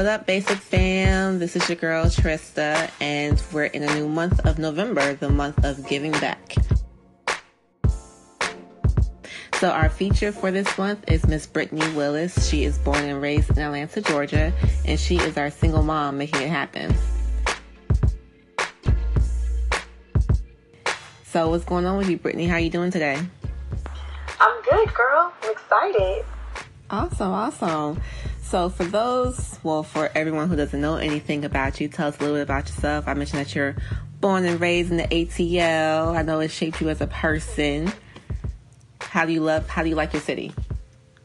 What up, Basic Fam? This is your girl Trista, and we're in a new month of November, the month of giving back. So, our feature for this month is Miss Brittany Willis. She is born and raised in Atlanta, Georgia, and she is our single mom making it happen. So, what's going on with you, Brittany? How are you doing today? I'm good, girl. I'm excited. Awesome, awesome. So, for those, well, for everyone who doesn't know anything about you, tell us a little bit about yourself. I mentioned that you're born and raised in the ATL. I know it shaped you as a person. How do you love? How do you like your city?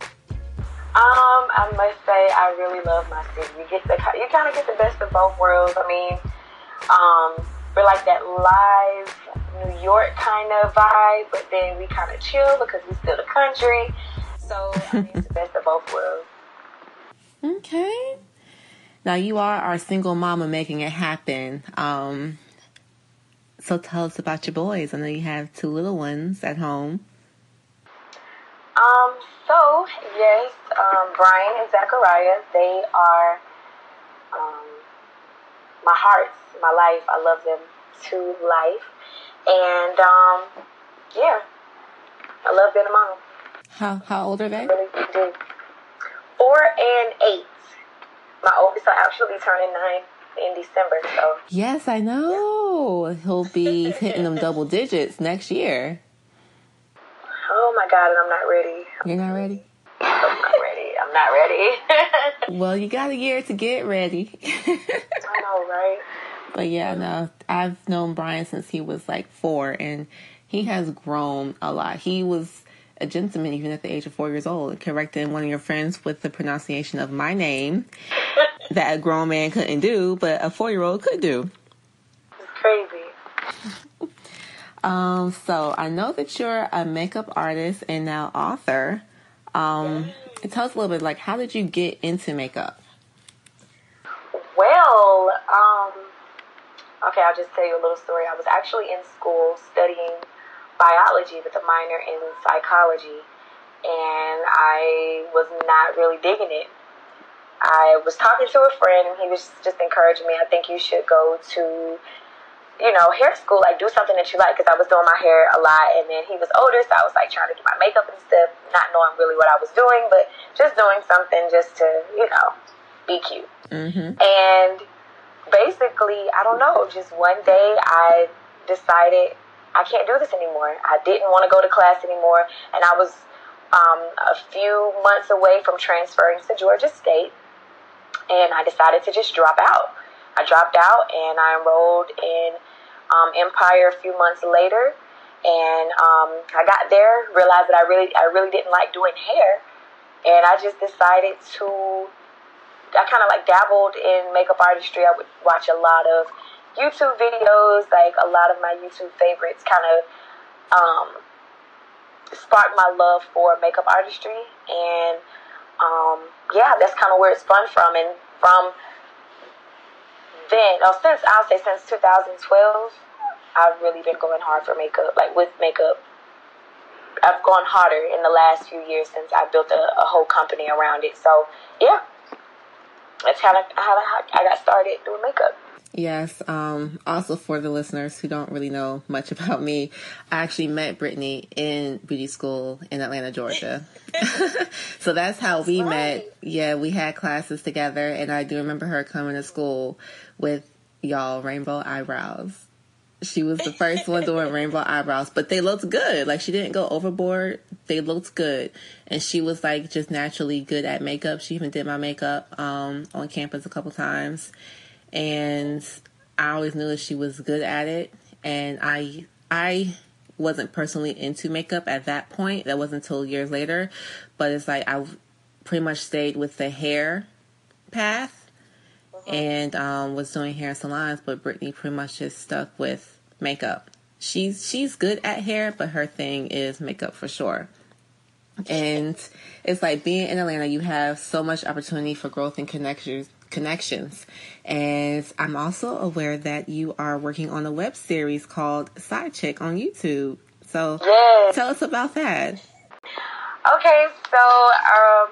Um, I must say I really love my city. You get the you kind of get the best of both worlds. I mean, um, we're like that live New York kind of vibe, but then we kind of chill because we still the country. So I mean, it's the best of both worlds. Okay. Now you are our single mama making it happen. Um, so tell us about your boys. I know you have two little ones at home. Um, so yes, um, Brian and Zachariah, they are um, my hearts, my life. I love them to life, and um, yeah, I love being a mom. How how old are they? I really do. Four and eight. My oldest will actually turning nine in December. So yes, I know he'll be hitting them double digits next year. Oh my God, and I'm not ready. You're not ready? I'm not ready. I'm not ready. well, you got a year to get ready. I know, right? But yeah, no, I've known Brian since he was like four, and he has grown a lot. He was a gentleman even at the age of four years old, correcting one of your friends with the pronunciation of my name that a grown man couldn't do, but a four year old could do. It's crazy. Um, so I know that you're a makeup artist and now author. Um, tell us a little bit, like, how did you get into makeup? Well, um, okay, I'll just tell you a little story. I was actually in school studying biology with a minor in psychology, and I was not really digging it. I was talking to a friend, and he was just encouraging me. I think you should go to you know, hair school, like do something that you like because I was doing my hair a lot and then he was older, so I was like trying to get my makeup and stuff, not knowing really what I was doing, but just doing something just to, you know, be cute. Mm-hmm. And basically, I don't know, just one day I decided I can't do this anymore. I didn't want to go to class anymore, and I was um, a few months away from transferring to Georgia State, and I decided to just drop out. I dropped out and I enrolled in um, Empire a few months later. And um, I got there, realized that I really, I really didn't like doing hair, and I just decided to. I kind of like dabbled in makeup artistry. I would watch a lot of YouTube videos, like a lot of my YouTube favorites, kind of um, sparked my love for makeup artistry, and um, yeah, that's kind of where it spun from. And from then, oh, since I'll say since 2012, I've really been going hard for makeup, like with makeup. I've gone harder in the last few years since I built a, a whole company around it. So, yeah, that's how I, how I got started doing makeup. Yes. Um, also, for the listeners who don't really know much about me, I actually met Brittany in beauty school in Atlanta, Georgia. so that's how we right. met. Yeah, we had classes together, and I do remember her coming to school with y'all rainbow eyebrows. She was the first one doing rainbow eyebrows, but they looked good. Like she didn't go overboard. They looked good. And she was like just naturally good at makeup. She even did my makeup um, on campus a couple times and I always knew that she was good at it. And I I wasn't personally into makeup at that point. That wasn't until years later. But it's like I pretty much stayed with the hair path uh-huh. and um, was doing hair salons. But Brittany pretty much just stuck with makeup. She's she's good at hair, but her thing is makeup for sure. And it's like being in Atlanta, you have so much opportunity for growth and connections connections. And I'm also aware that you are working on a web series called Side Chick on YouTube. So yes. tell us about that. Okay, so um,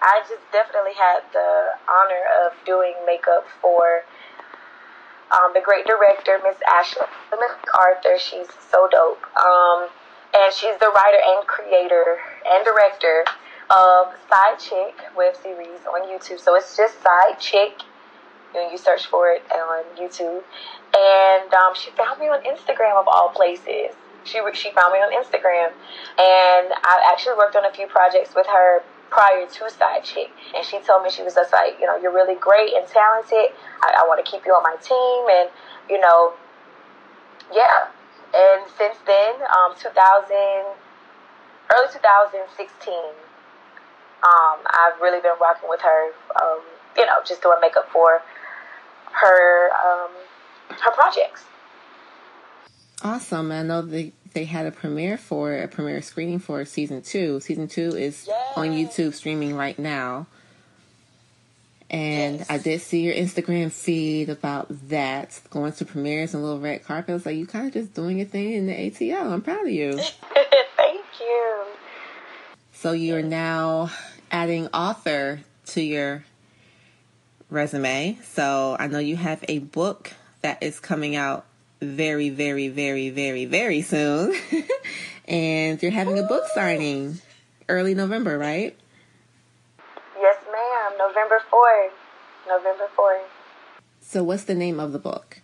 I just definitely had the honor of doing makeup for um, the great director, Miss Ashley MacArthur. She's so dope. Um, and she's the writer and creator and director of Side Chick web series on YouTube. So it's just Side Chick. You, know, you search for it on YouTube. And um, she found me on Instagram of all places. She, she found me on Instagram. And I actually worked on a few projects with her prior to Side Chick. And she told me, she was just like, you know, you're really great and talented. I, I want to keep you on my team. And, you know, yeah. And since then, um, 2000, early 2016, um, I've really been working with her, um, you know, just doing makeup for her, um, her projects. Awesome. I know they, they had a premiere for a premiere screening for season two. Season two is yes. on YouTube streaming right now. And yes. I did see your Instagram feed about that, going to premieres and little red carpets. Like, you kind of just doing your thing in the ATL. I'm proud of you. Thank you. So you're now adding author to your resume. So I know you have a book that is coming out very, very, very, very, very soon. and you're having a book signing early November, right? Yes, ma'am. November 4th. November 4th. So, what's the name of the book?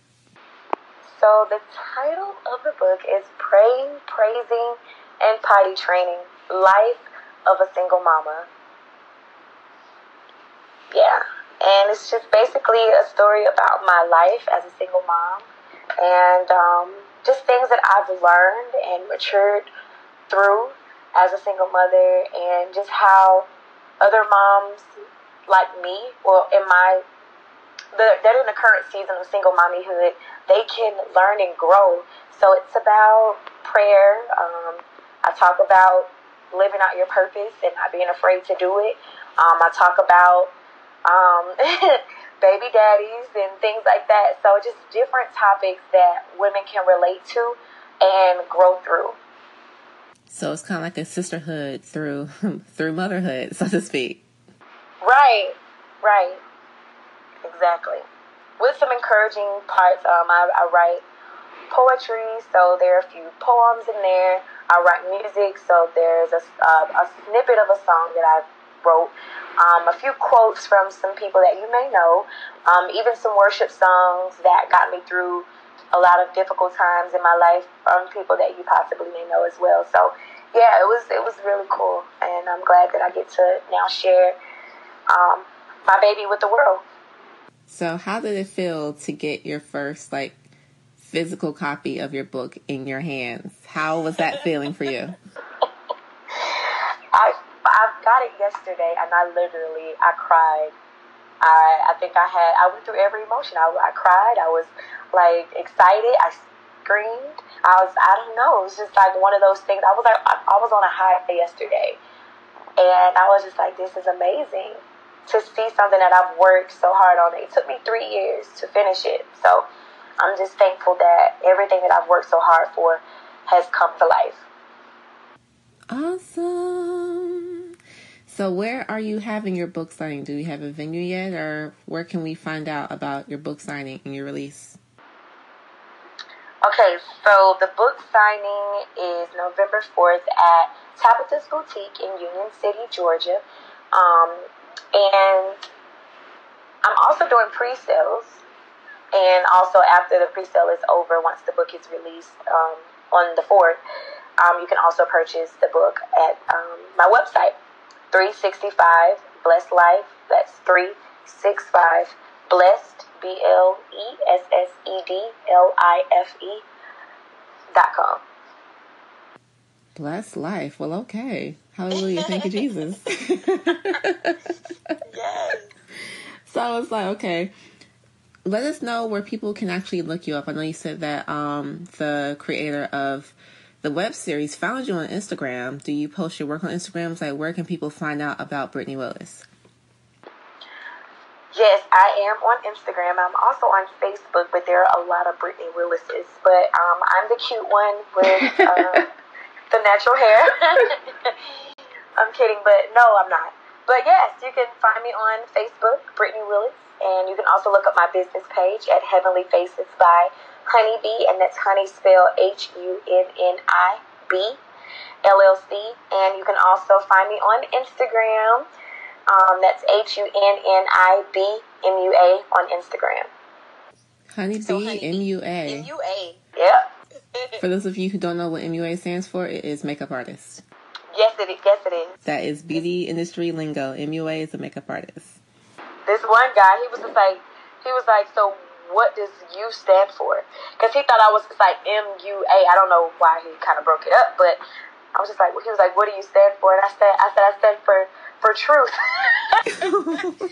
So, the title of the book is Praying, Praising, and Potty Training Life of a Single Mama. Yeah. And it's just basically a story about my life as a single mom and um, just things that I've learned and matured through as a single mother, and just how other moms like me, well, in my that in the current season of single mommyhood, they can learn and grow. So it's about prayer. Um, I talk about living out your purpose and not being afraid to do it. Um, I talk about um, baby daddies and things like that. So just different topics that women can relate to and grow through. So it's kind of like a sisterhood through through motherhood, so to speak. Right, right, exactly. With some encouraging parts, um, I, I write poetry, so there are a few poems in there. I write music, so there's a, uh, a snippet of a song that I wrote um, a few quotes from some people that you may know, um, even some worship songs that got me through a lot of difficult times in my life from people that you possibly may know as well. So, yeah, it was it was really cool, and I'm glad that I get to now share um, my baby with the world. So, how did it feel to get your first like physical copy of your book in your hands? How was that feeling for you? I I got it yesterday, and I literally I cried. I I think I had I went through every emotion. I, I cried. I was like excited. I screamed. I was I don't know. It was just like one of those things. I was like I, was on a high yesterday, and I was just like, this is amazing to see something that I've worked so hard on. It took me three years to finish it. So I'm just thankful that everything that I've worked so hard for has come to life. Awesome. So, where are you having your book signing? Do you have a venue yet, or where can we find out about your book signing and your release? Okay, so the book signing is November 4th at Tabitha's Boutique in Union City, Georgia. Um, and I'm also doing pre sales. And also, after the pre sale is over, once the book is released um, on the 4th, um, you can also purchase the book at um, my website, 365 Blessed Life. That's 365 Blessed, B L E S S E D L I F E dot com. Blessed life. Well, okay. Hallelujah. Thank you, Jesus. yes. So I was like, okay. Let us know where people can actually look you up. I know you said that um, the creator of the web series found you on Instagram. Do you post your work on Instagram? It's like, where can people find out about Brittany Willis? Yes, I am on Instagram. I'm also on Facebook, but there are a lot of Brittany Willises. But um, I'm the cute one with uh, the natural hair. I'm kidding, but no, I'm not. But yes, you can find me on Facebook, Brittany Willis, and you can also look up my business page at Heavenly Faces by Honeybee, and that's Honey spelled H U N N I B LLC. And you can also find me on Instagram. Um, that's H U N N I B M U A on Instagram. Honeybee so MUA. MUA. Yep. For those of you who don't know what MUA stands for, it is makeup artist. Yes, it is. Yes, it is. That is beauty industry lingo. MUA is a makeup artist. This one guy, he was just like, he was like, so what does U stand for? Because he thought I was just like M U A. I don't know why he kind of broke it up, but I was just like, he was like, what do you stand for? And I said, I said, I stand for for truth.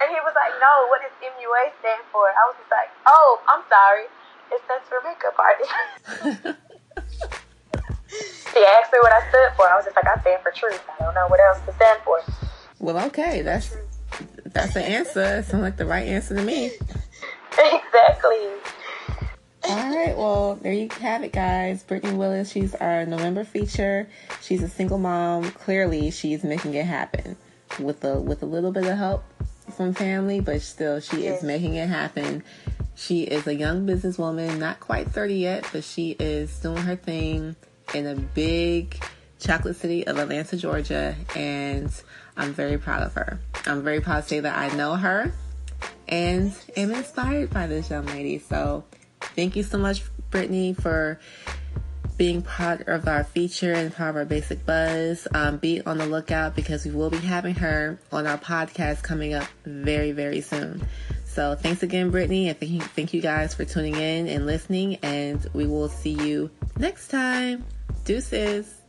and he was like, no, what does MUA stand for? I was just like, oh, I'm sorry, it stands for makeup artist. he asked me what I stood for. I was just like, I stand for truth. I don't know what else to stand for. Well, okay, that's that's the answer. It sounds like the right answer to me. Exactly. All right, well, there you have it, guys. Brittany Willis, she's our November feature. She's a single mom. Clearly, she's making it happen with a with a little bit of help from family, but still, she yes. is making it happen. She is a young businesswoman, not quite 30 yet, but she is doing her thing in a big chocolate city of Atlanta, Georgia, and I'm very proud of her. I'm very proud to say that I know her and am inspired by this young lady. So, thank you so much, Brittany, for being part of our feature and part of our basic buzz. Um, be on the lookout because we will be having her on our podcast coming up very, very soon. So thanks again, Brittany, and thank you, thank you guys for tuning in and listening. And we will see you next time. Deuces.